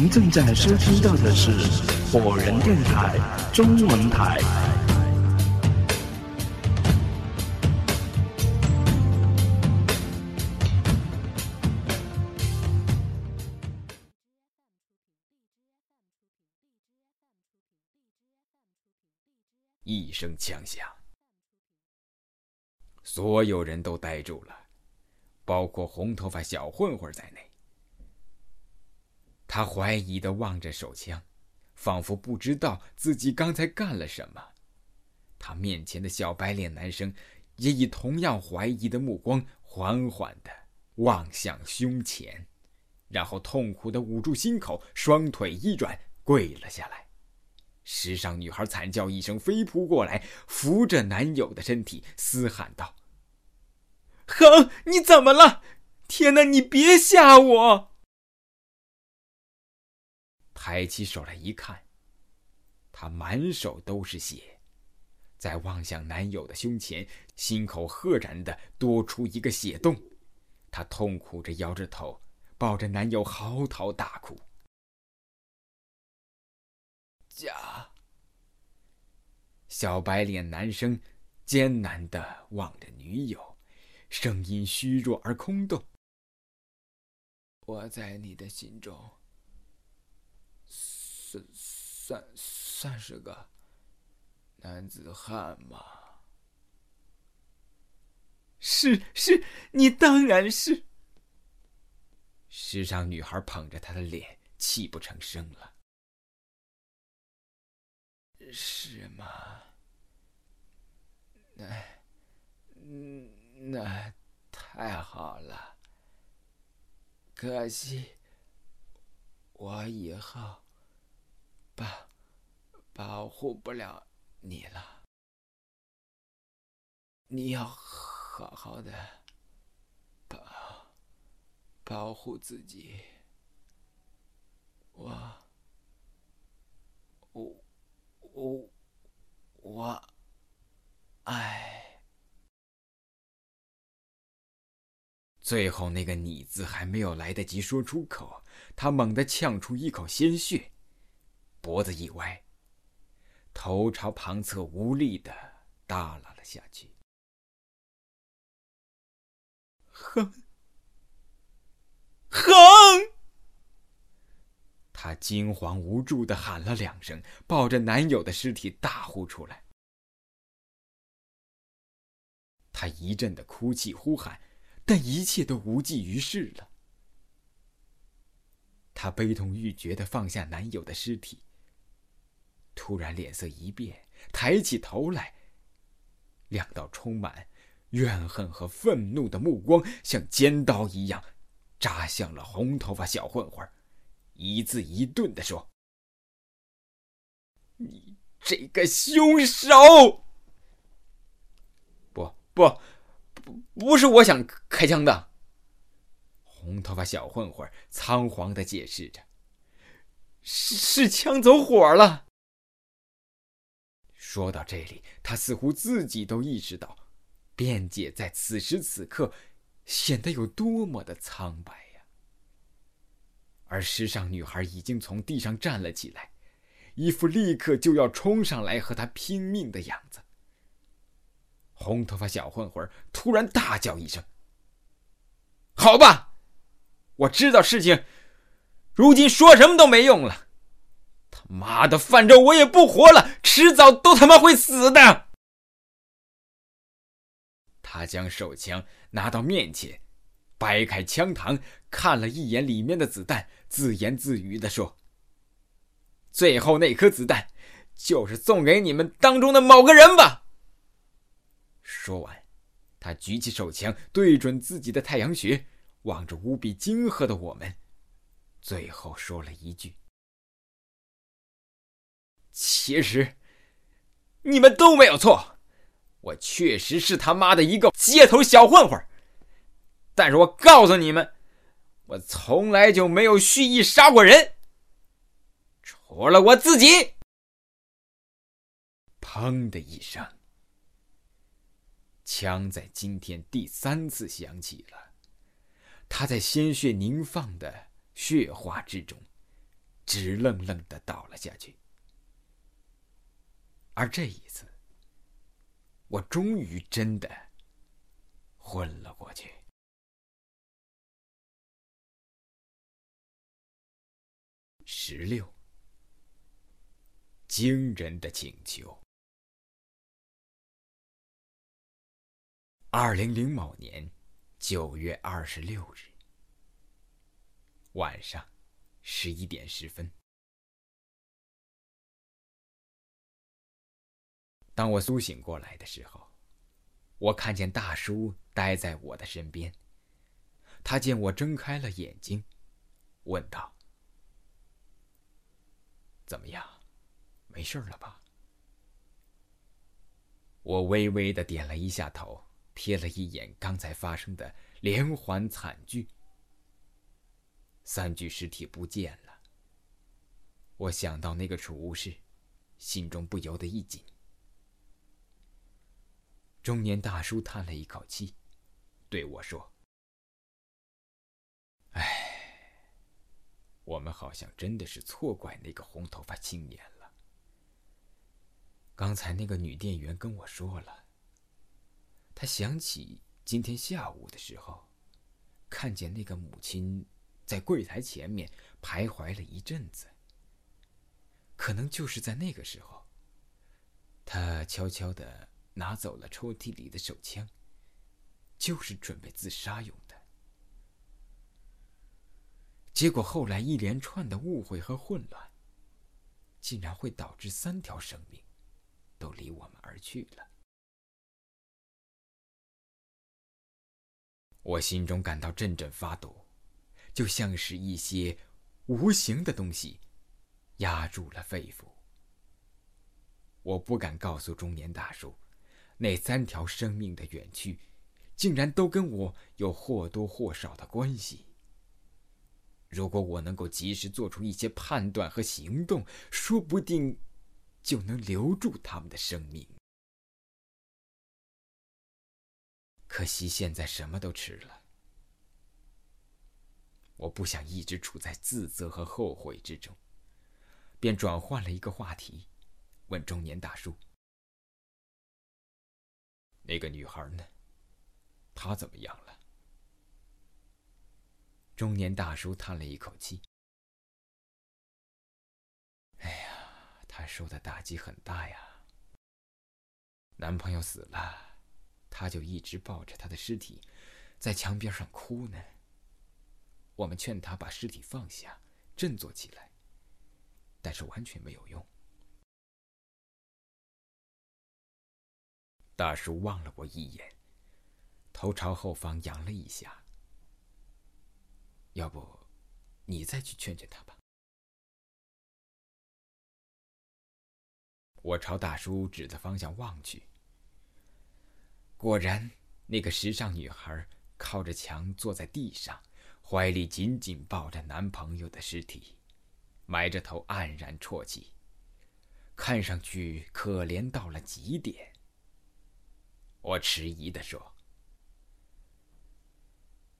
您正在收听到的是火人电台中文台。一声枪响，所有人都呆住了，包括红头发小混混在内。他怀疑的望着手枪，仿佛不知道自己刚才干了什么。他面前的小白脸男生也以同样怀疑的目光缓缓的望向胸前，然后痛苦的捂住心口，双腿一转，跪了下来。时尚女孩惨叫一声，飞扑过来，扶着男友的身体，嘶喊道：“恒，你怎么了？天哪，你别吓我！”抬起手来一看，他满手都是血，在望向男友的胸前，心口赫然的多出一个血洞。她痛苦着摇着头，抱着男友嚎啕大哭。家。小白脸男生艰难的望着女友，声音虚弱而空洞：“我在你的心中。”算算是个男子汉吗？是是，你当然是。时尚女孩捧着他的脸，泣不成声了。是吗？那那太好了。可惜我以后。保保护不了你了，你要好好的保保护自己。我我我我爱。最后那个“你”字还没有来得及说出口，他猛地呛出一口鲜血。脖子一歪，头朝旁侧无力的耷拉了下去。哼，哼！她惊慌无助的喊了两声，抱着男友的尸体大呼出来。她一阵的哭泣呼喊，但一切都无济于事了。她悲痛欲绝的放下男友的尸体。突然脸色一变，抬起头来，两道充满怨恨和愤怒的目光像尖刀一样扎向了红头发小混混，一字一顿的说：“你这个凶手！不不不，不是我想开枪的。”红头发小混混仓皇的解释着：“是是枪走火了。”说到这里，他似乎自己都意识到，辩解在此时此刻显得有多么的苍白呀。而时尚女孩已经从地上站了起来，一副立刻就要冲上来和他拼命的样子。红头发小混混突然大叫一声：“好吧，我知道事情，如今说什么都没用了。”妈的，反正我也不活了，迟早都他妈会死的。他将手枪拿到面前，掰开枪膛，看了一眼里面的子弹，自言自语的说：“最后那颗子弹，就是送给你们当中的某个人吧。”说完，他举起手枪，对准自己的太阳穴，望着无比惊愕的我们，最后说了一句。其实，你们都没有错，我确实是他妈的一个街头小混混。但是我告诉你们，我从来就没有蓄意杀过人，除了我自己。砰的一声，枪在今天第三次响起了，他在鲜血凝放的血花之中，直愣愣的倒了下去。而这一次，我终于真的昏了过去。十六，惊人的请求。二零零某年九月二十六日晚上十一点十分，当我苏醒过来的时候，我看见大叔待在我的身边。他见我睁开了眼睛，问道：“怎么样？没事了吧？”我微微的点了一下头。瞥了一眼刚才发生的连环惨剧，三具尸体不见了。我想到那个储物室，心中不由得一紧。中年大叔叹了一口气，对我说：“哎，我们好像真的是错怪那个红头发青年了。刚才那个女店员跟我说了。”他想起今天下午的时候，看见那个母亲在柜台前面徘徊了一阵子。可能就是在那个时候，他悄悄的拿走了抽屉里的手枪，就是准备自杀用的。结果后来一连串的误会和混乱，竟然会导致三条生命都离我们而去了。我心中感到阵阵发抖，就像是一些无形的东西压住了肺腑。我不敢告诉中年大叔，那三条生命的远去，竟然都跟我有或多或少的关系。如果我能够及时做出一些判断和行动，说不定就能留住他们的生命。可惜现在什么都迟了。我不想一直处在自责和后悔之中，便转换了一个话题，问中年大叔：“那个女孩呢？她怎么样了？”中年大叔叹了一口气：“哎呀，她受的打击很大呀。男朋友死了。”他就一直抱着他的尸体，在墙边上哭呢。我们劝他把尸体放下，振作起来，但是完全没有用。大叔望了我一眼，头朝后方扬了一下。要不，你再去劝劝他吧。我朝大叔指的方向望去。果然，那个时尚女孩靠着墙坐在地上，怀里紧紧抱着男朋友的尸体，埋着头黯然啜泣，看上去可怜到了极点。我迟疑地说：“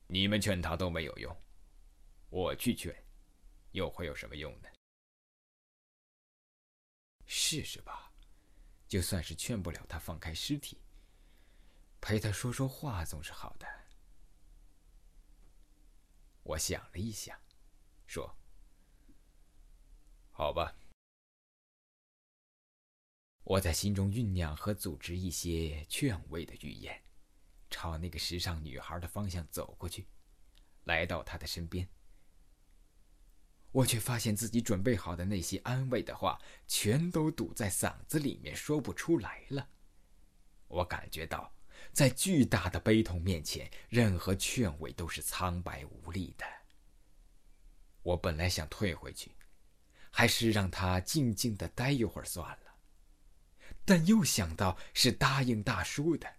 你们劝他都没有用，我去劝，又会有什么用呢？试试吧，就算是劝不了他放开尸体。”陪他说说话总是好的。我想了一想，说：“好吧。”我在心中酝酿和组织一些劝慰的语言，朝那个时尚女孩的方向走过去，来到她的身边。我却发现自己准备好的那些安慰的话，全都堵在嗓子里面，说不出来了。我感觉到。在巨大的悲痛面前，任何劝慰都是苍白无力的。我本来想退回去，还是让他静静的待一会儿算了，但又想到是答应大叔的，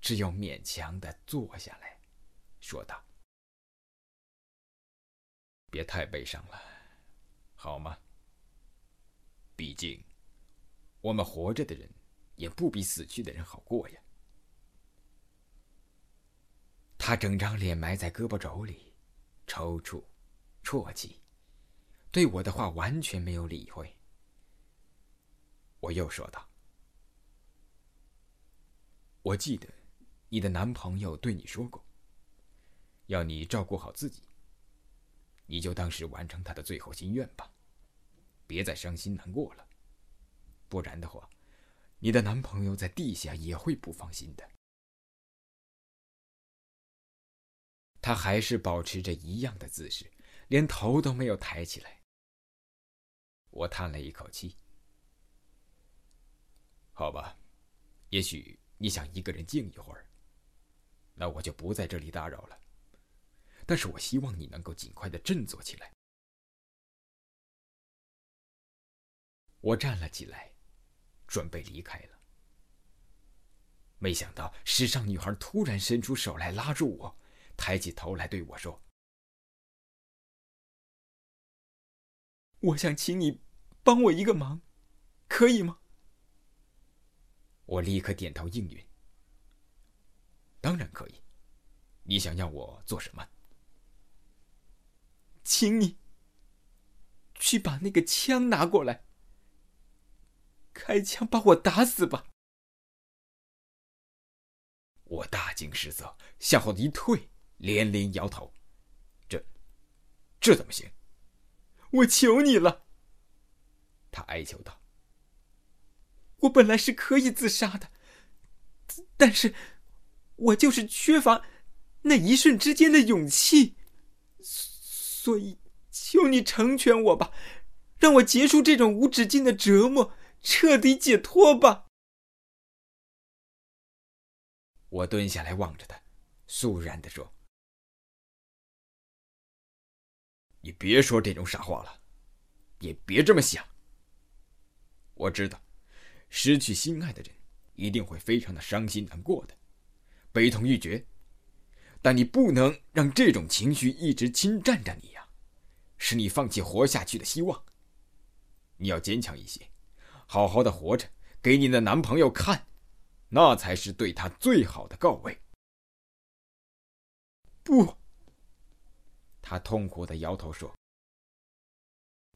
只有勉强的坐下来，说道：“别太悲伤了，好吗？毕竟，我们活着的人，也不比死去的人好过呀。”他整张脸埋在胳膊肘里，抽搐、啜泣，对我的话完全没有理会。我又说道：“我记得你的男朋友对你说过，要你照顾好自己。你就当是完成他的最后心愿吧，别再伤心难过了，不然的话，你的男朋友在地下也会不放心的。”他还是保持着一样的姿势，连头都没有抬起来。我叹了一口气。好吧，也许你想一个人静一会儿，那我就不在这里打扰了。但是我希望你能够尽快的振作起来。我站了起来，准备离开了。没想到时尚女孩突然伸出手来拉住我，抬起头来对我说：“我想请你帮我一个忙，可以吗？”我立刻点头应允。当然可以，你想要我做什么？请你去把那个枪拿过来，开枪把我打死吧！我大惊失色，向后一退，连连摇头：“这，这怎么行？我求你了！”他哀求道。我本来是可以自杀的，但是，我就是缺乏那一瞬之间的勇气，所以求你成全我吧，让我结束这种无止境的折磨，彻底解脱吧。我蹲下来望着他，肃然的说：“你别说这种傻话了，也别这么想。我知道。”失去心爱的人，一定会非常的伤心难过的，悲痛欲绝。但你不能让这种情绪一直侵占着你呀，使你放弃活下去的希望。你要坚强一些，好好的活着，给你的男朋友看，那才是对他最好的告慰。不，他痛苦的摇头说：“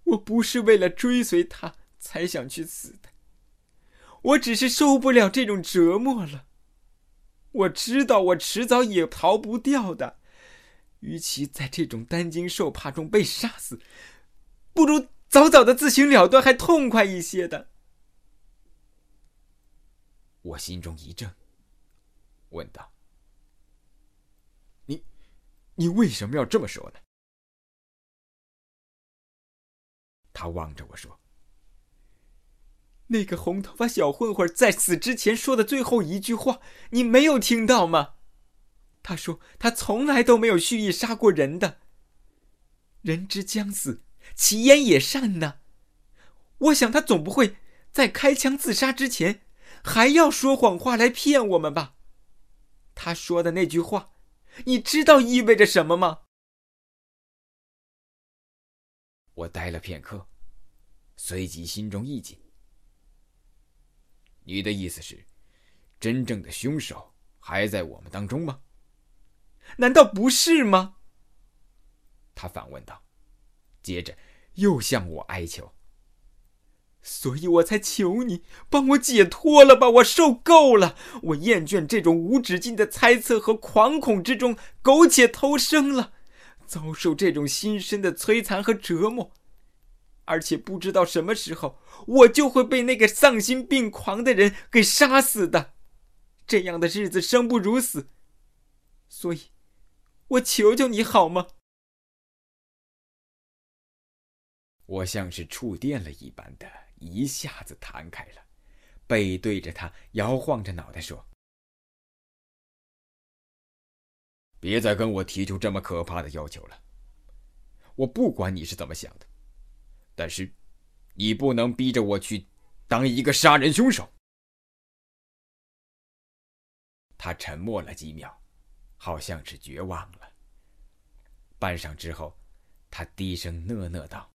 我不是为了追随他才想去死的。”我只是受不了这种折磨了。我知道我迟早也逃不掉的。与其在这种担惊受怕中被杀死，不如早早的自行了断，还痛快一些的。我心中一怔，问道：“你，你为什么要这么说呢？”他望着我说。那个红头发小混混在死之前说的最后一句话，你没有听到吗？他说他从来都没有蓄意杀过人的。人之将死，其言也善呢。我想他总不会在开枪自杀之前，还要说谎话来骗我们吧？他说的那句话，你知道意味着什么吗？我呆了片刻，随即心中一紧。你的意思是，真正的凶手还在我们当中吗？难道不是吗？他反问道，接着又向我哀求。所以我才求你帮我解脱了吧！我受够了，我厌倦这种无止境的猜测和惶恐之中苟且偷生了，遭受这种心身的摧残和折磨。而且不知道什么时候，我就会被那个丧心病狂的人给杀死的。这样的日子生不如死，所以，我求求你好吗？我像是触电了一般的，一下子弹开了，背对着他，摇晃着脑袋说：“别再跟我提出这么可怕的要求了。我不管你是怎么想的。”但是，你不能逼着我去当一个杀人凶手。他沉默了几秒，好像是绝望了。半晌之后，他低声讷讷道：“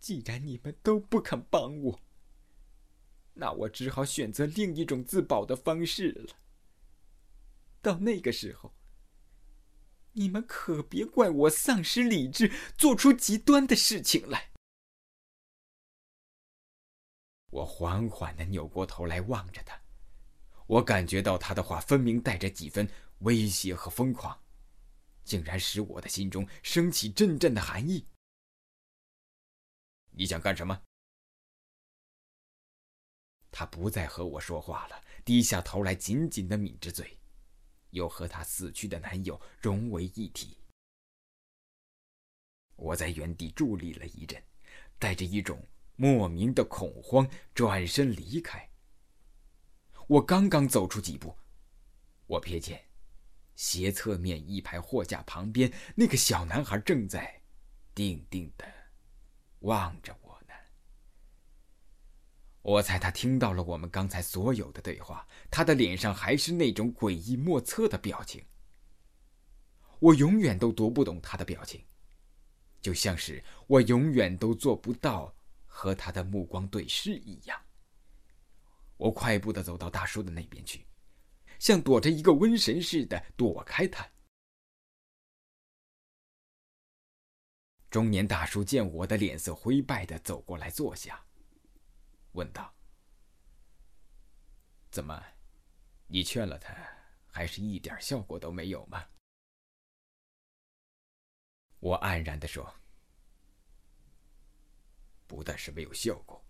既然你们都不肯帮我，那我只好选择另一种自保的方式了。到那个时候，你们可别怪我丧失理智，做出极端的事情来。我缓缓的扭过头来望着他，我感觉到他的话分明带着几分威胁和疯狂，竟然使我的心中升起阵阵的寒意。你想干什么？他不再和我说话了，低下头来，紧紧的抿着嘴，又和他死去的男友融为一体。我在原地伫立了一阵，带着一种莫名的恐慌，转身离开。我刚刚走出几步，我瞥见斜侧面一排货架旁边那个小男孩正在定定的望着我。我猜他听到了我们刚才所有的对话，他的脸上还是那种诡异莫测的表情。我永远都读不懂他的表情，就像是我永远都做不到和他的目光对视一样。我快步的走到大叔的那边去，像躲着一个瘟神似的躲开他。中年大叔见我的脸色灰败的走过来坐下。问道：“怎么，你劝了他，还是一点效果都没有吗？”我黯然的说：“不但是没有效果，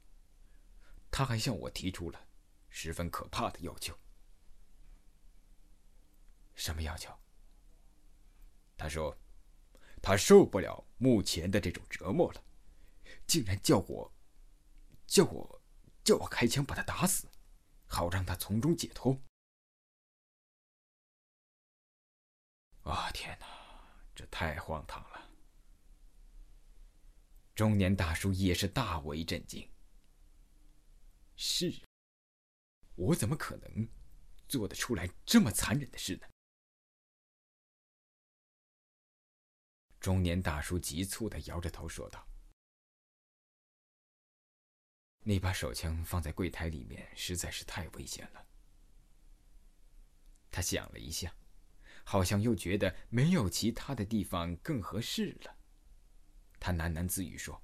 他还向我提出了十分可怕的要求。什么要求？他说，他受不了目前的这种折磨了，竟然叫我，叫我。”叫我开枪把他打死，好让他从中解脱。啊，天哪，这太荒唐了！中年大叔也是大为震惊。是，我怎么可能做得出来这么残忍的事呢？中年大叔急促的摇着头说道。那把手枪放在柜台里面实在是太危险了。他想了一下，好像又觉得没有其他的地方更合适了。他喃喃自语说：“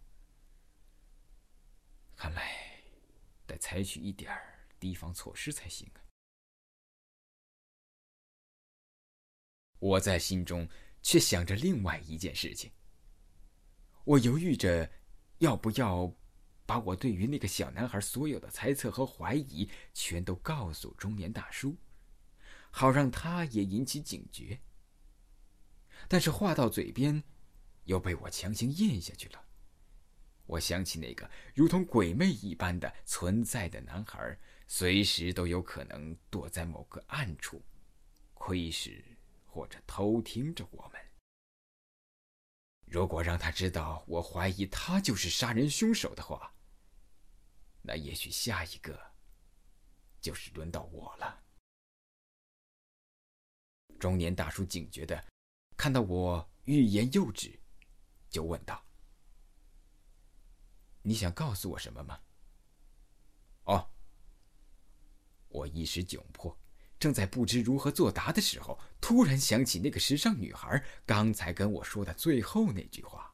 看来得采取一点提防措施才行啊。”我在心中却想着另外一件事情。我犹豫着，要不要。把我对于那个小男孩所有的猜测和怀疑，全都告诉中年大叔，好让他也引起警觉。但是话到嘴边，又被我强行咽下去了。我想起那个如同鬼魅一般的存在的男孩，随时都有可能躲在某个暗处，窥视或者偷听着我们。如果让他知道我怀疑他就是杀人凶手的话，那也许下一个，就是轮到我了。中年大叔警觉的看到我欲言又止，就问道：“你想告诉我什么吗？”哦，我一时窘迫，正在不知如何作答的时候，突然想起那个时尚女孩刚才跟我说的最后那句话。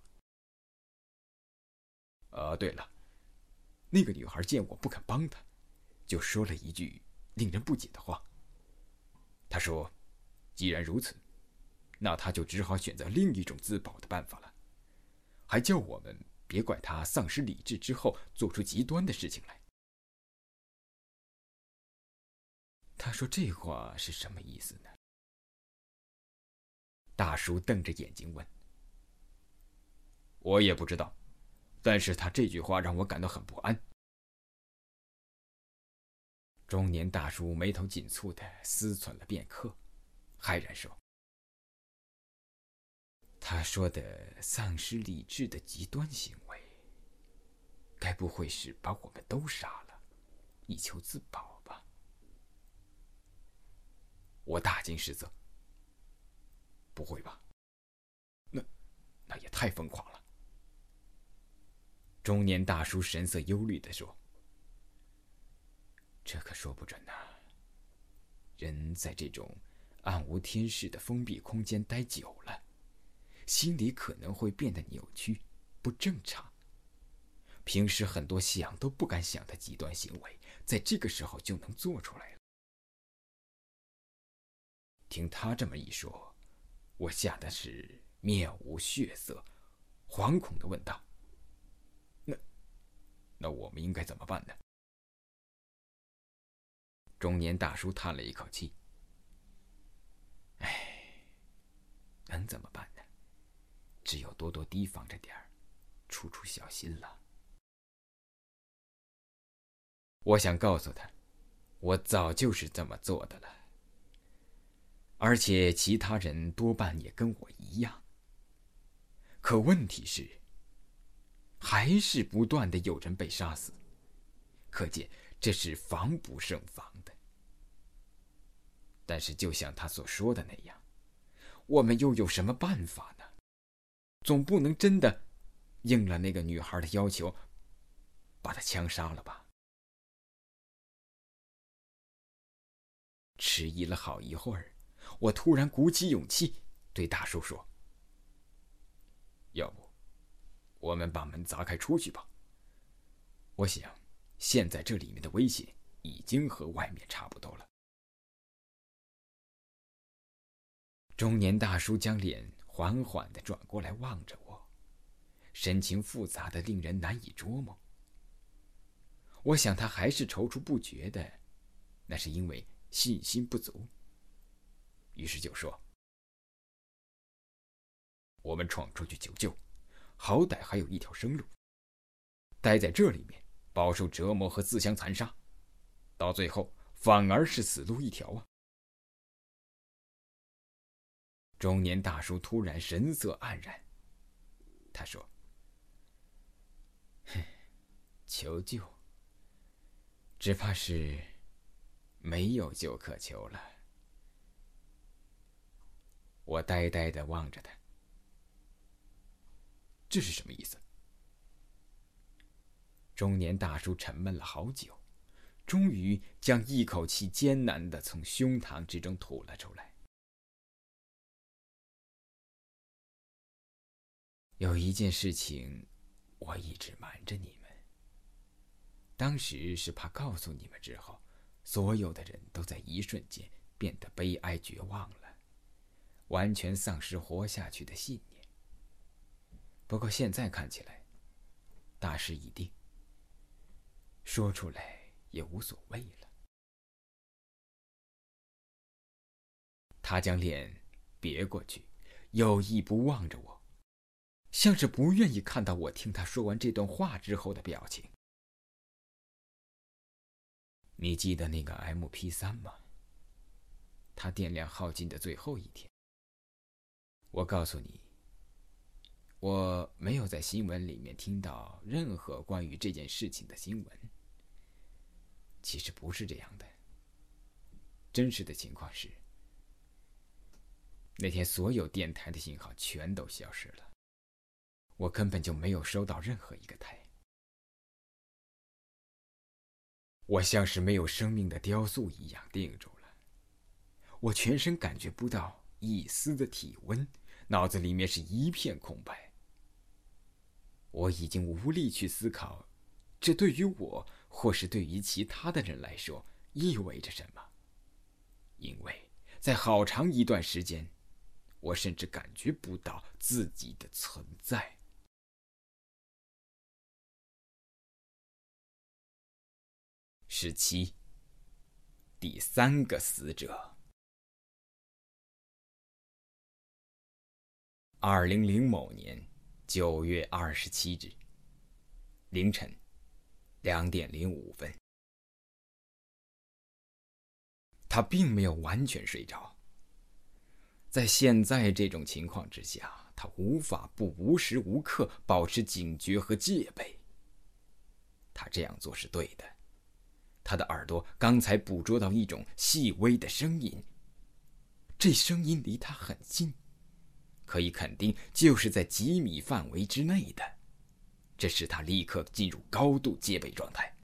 呃，对了。那个女孩见我不肯帮她，就说了一句令人不解的话。她说：“既然如此，那她就只好选择另一种自保的办法了。”还叫我们别怪她丧失理智之后做出极端的事情来。他说这话是什么意思呢？大叔瞪着眼睛问：“我也不知道。”但是他这句话让我感到很不安。中年大叔眉头紧蹙的思忖了片刻，骇然说：“他说的丧失理智的极端行为，该不会是把我们都杀了，以求自保吧？”我大惊失色：“不会吧？那，那也太疯狂了。”中年大叔神色忧虑的说：“这可说不准呐。人在这种暗无天日的封闭空间待久了，心理可能会变得扭曲、不正常。平时很多想都不敢想的极端行为，在这个时候就能做出来了。听他这么一说，我吓得是面无血色，惶恐的问道：“，那我们应该怎么办呢？”中年大叔叹了一口气：“哎，能怎么办呢？只有多多提防着点儿，处处小心了。”我想告诉他，我早就是这么做的了，而且其他人多半也跟我一样。可问题是，还是不断的有人被杀死，可见这是防不胜防的。但是，就像他所说的那样，我们又有什么办法呢？总不能真的应了那个女孩的要求，把她枪杀了吧？迟疑了好一会儿，我突然鼓起勇气对大叔说：“要不，我们把门砸开出去吧。我想，现在这里面的危险已经和外面差不多了。”中年大叔将脸缓缓的转过来望着我，神情复杂的令人难以捉摸。我想他还是踌躇不决的，那是因为。信心不足，于是就说：“我们闯出去求救，好歹还有一条生路。待在这里面，饱受折磨和自相残杀，到最后反而是死路一条啊！”中年大叔突然神色黯然，他说：“求救，只怕是……”没有救可求了。我呆呆的望着他，这是什么意思？中年大叔沉闷了好久，终于将一口气艰难的从胸膛之中吐了出来。有一件事情，我一直瞒着你们。当时是怕告诉你们之后。所有的人都在一瞬间变得悲哀绝望了，完全丧失活下去的信念。不过现在看起来，大势已定，说出来也无所谓了。他将脸别过去，有意不望着我，像是不愿意看到我听他说完这段话之后的表情。你记得那个 M P 三吗？它电量耗尽的最后一天。我告诉你，我没有在新闻里面听到任何关于这件事情的新闻。其实不是这样的。真实的情况是，那天所有电台的信号全都消失了，我根本就没有收到任何一个台。我像是没有生命的雕塑一样定住了，我全身感觉不到一丝的体温，脑子里面是一片空白。我已经无力去思考，这对于我或是对于其他的人来说意味着什么，因为在好长一段时间，我甚至感觉不到自己的存在。十七，第三个死者。二零零某年九月二十七日凌晨两点零五分，他并没有完全睡着。在现在这种情况之下，他无法不无时无刻保持警觉和戒备。他这样做是对的。他的耳朵刚才捕捉到一种细微的声音，这声音离他很近，可以肯定就是在几米范围之内的，这使他立刻进入高度戒备状态。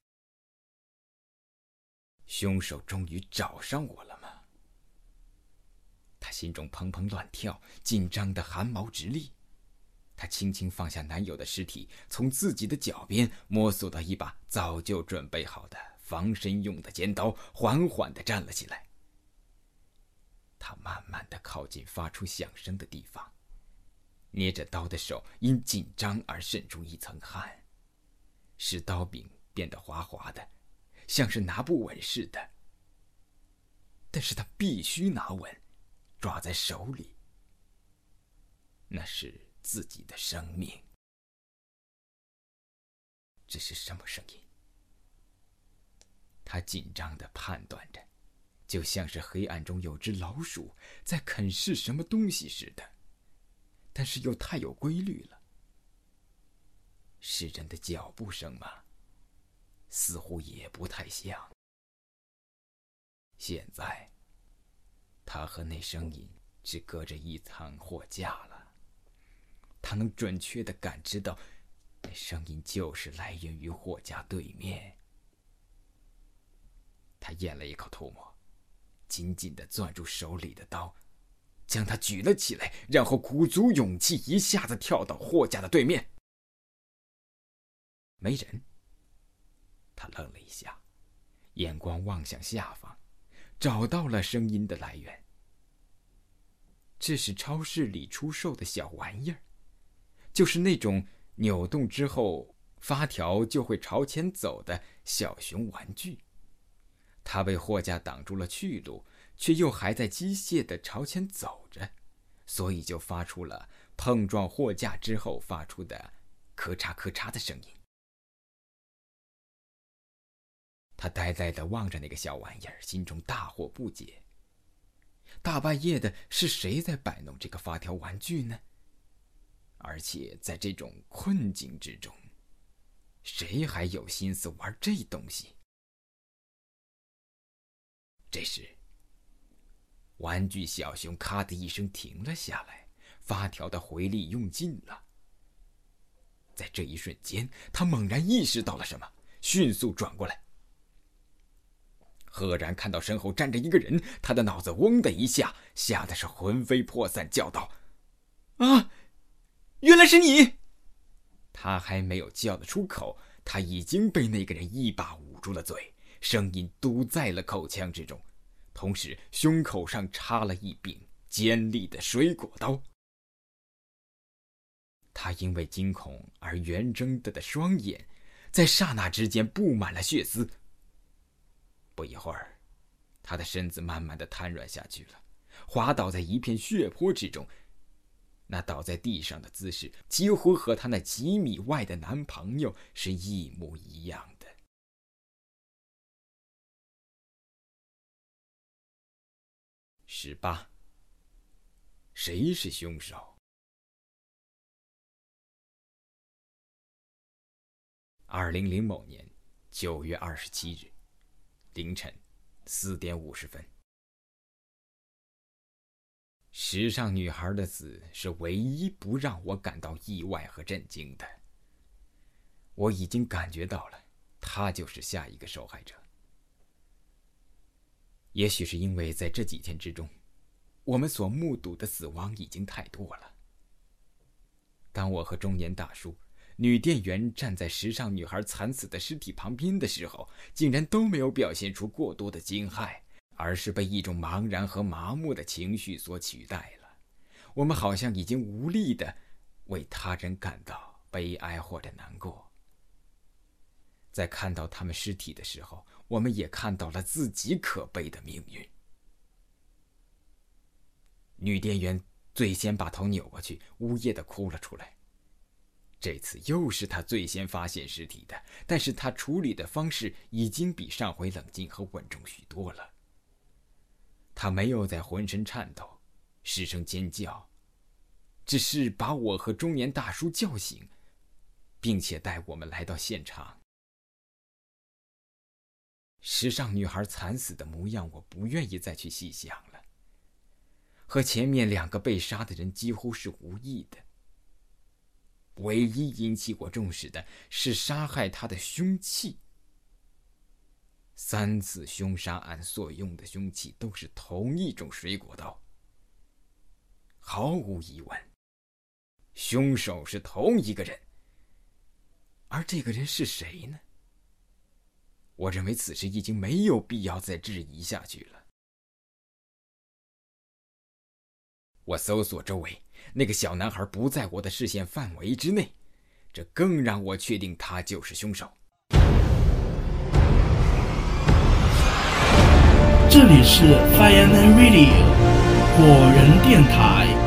凶手终于找上我了吗？他心中砰砰乱跳，紧张的汗毛直立。他轻轻放下男友的尸体，从自己的脚边摸索到一把早就准备好的防身用的尖刀，缓缓地站了起来。他慢慢地靠近发出响声的地方，捏着刀的手因紧张而渗出一层汗，使刀柄变得滑滑的，像是拿不稳似的。但是他必须拿稳，抓在手里。那是自己的生命。这是什么声音？他紧张的判断着，就像是黑暗中有只老鼠在啃噬什么东西似的，但是又太有规律了。是人的脚步声吗？似乎也不太像。现在，他和那声音只隔着一层货架了。他能准确的感知到，那声音就是来源于货架对面。他咽了一口唾沫，紧紧的攥住手里的刀，将他举了起来，然后鼓足勇气，一下子跳到货架的对面。没人。他愣了一下，眼光望向下方。找到了声音的来源，这是超市里出售的小玩意儿，就是那种扭动之后发条就会朝前走的小熊玩具。它被货架挡住了去路，却又还在机械的朝前走着，所以就发出了碰撞货架之后发出的“咔嚓咔嚓”的声音。他呆呆的望着那个小玩意儿，心中大惑不解。大半夜的，是谁在摆弄这个发条玩具呢？而且在这种困境之中，谁还有心思玩这东西？这时，玩具小熊咔的一声停了下来，发条的回力用尽了。在这一瞬间，他猛然意识到了什么，迅速转过来。赫然看到身后站着一个人，他的脑子嗡的一下，吓得是魂飞魄散，叫道：“啊，原来是你！”他还没有叫得出口，他已经被那个人一把捂住了嘴，声音堵在了口腔之中，同时胸口上插了一柄尖利的水果刀。他因为惊恐而圆睁的的双眼，在刹那之间布满了血丝。不一会儿，他的身子慢慢的瘫软下去了，滑倒在一片血泊之中。那倒在地上的姿势，几乎和他那几米外的男朋友是一模一样。十八，谁是凶手？二零零某年九月二十七日。凌晨四点五十分，时尚女孩的死是唯一不让我感到意外和震惊的。我已经感觉到了，她就是下一个受害者。也许是因为在这几天之中，我们所目睹的死亡已经太多了。当我和中年大叔。女店员站在时尚女孩惨死的尸体旁边的时候，竟然都没有表现出过多的惊骇，而是被一种茫然和麻木的情绪所取代了。我们好像已经无力的为他人感到悲哀或者难过。在看到他们尸体的时候，我们也看到了自己可悲的命运。女店员最先把头扭过去，呜咽的哭了出来。这次又是她最先发现尸体的，但是她处理的方式已经比上回冷静和稳重许多了。她没有在浑身颤抖，失声尖叫，只是把我和中年大叔叫醒，并且带我们来到现场。时尚女孩惨死的模样，我不愿意再去细想了。和前面两个被杀的人几乎是无异的。唯一引起我重视的是杀害他的凶器。三次凶杀案所用的凶器都是同一种水果刀，毫无疑问，凶手是同一个人。而这个人是谁呢？我认为此时已经没有必要再质疑下去了。我搜索周围，那个小男孩不在我的视线范围之内，这更让我确定他就是凶手。这里是 Fireman Radio 火人电台。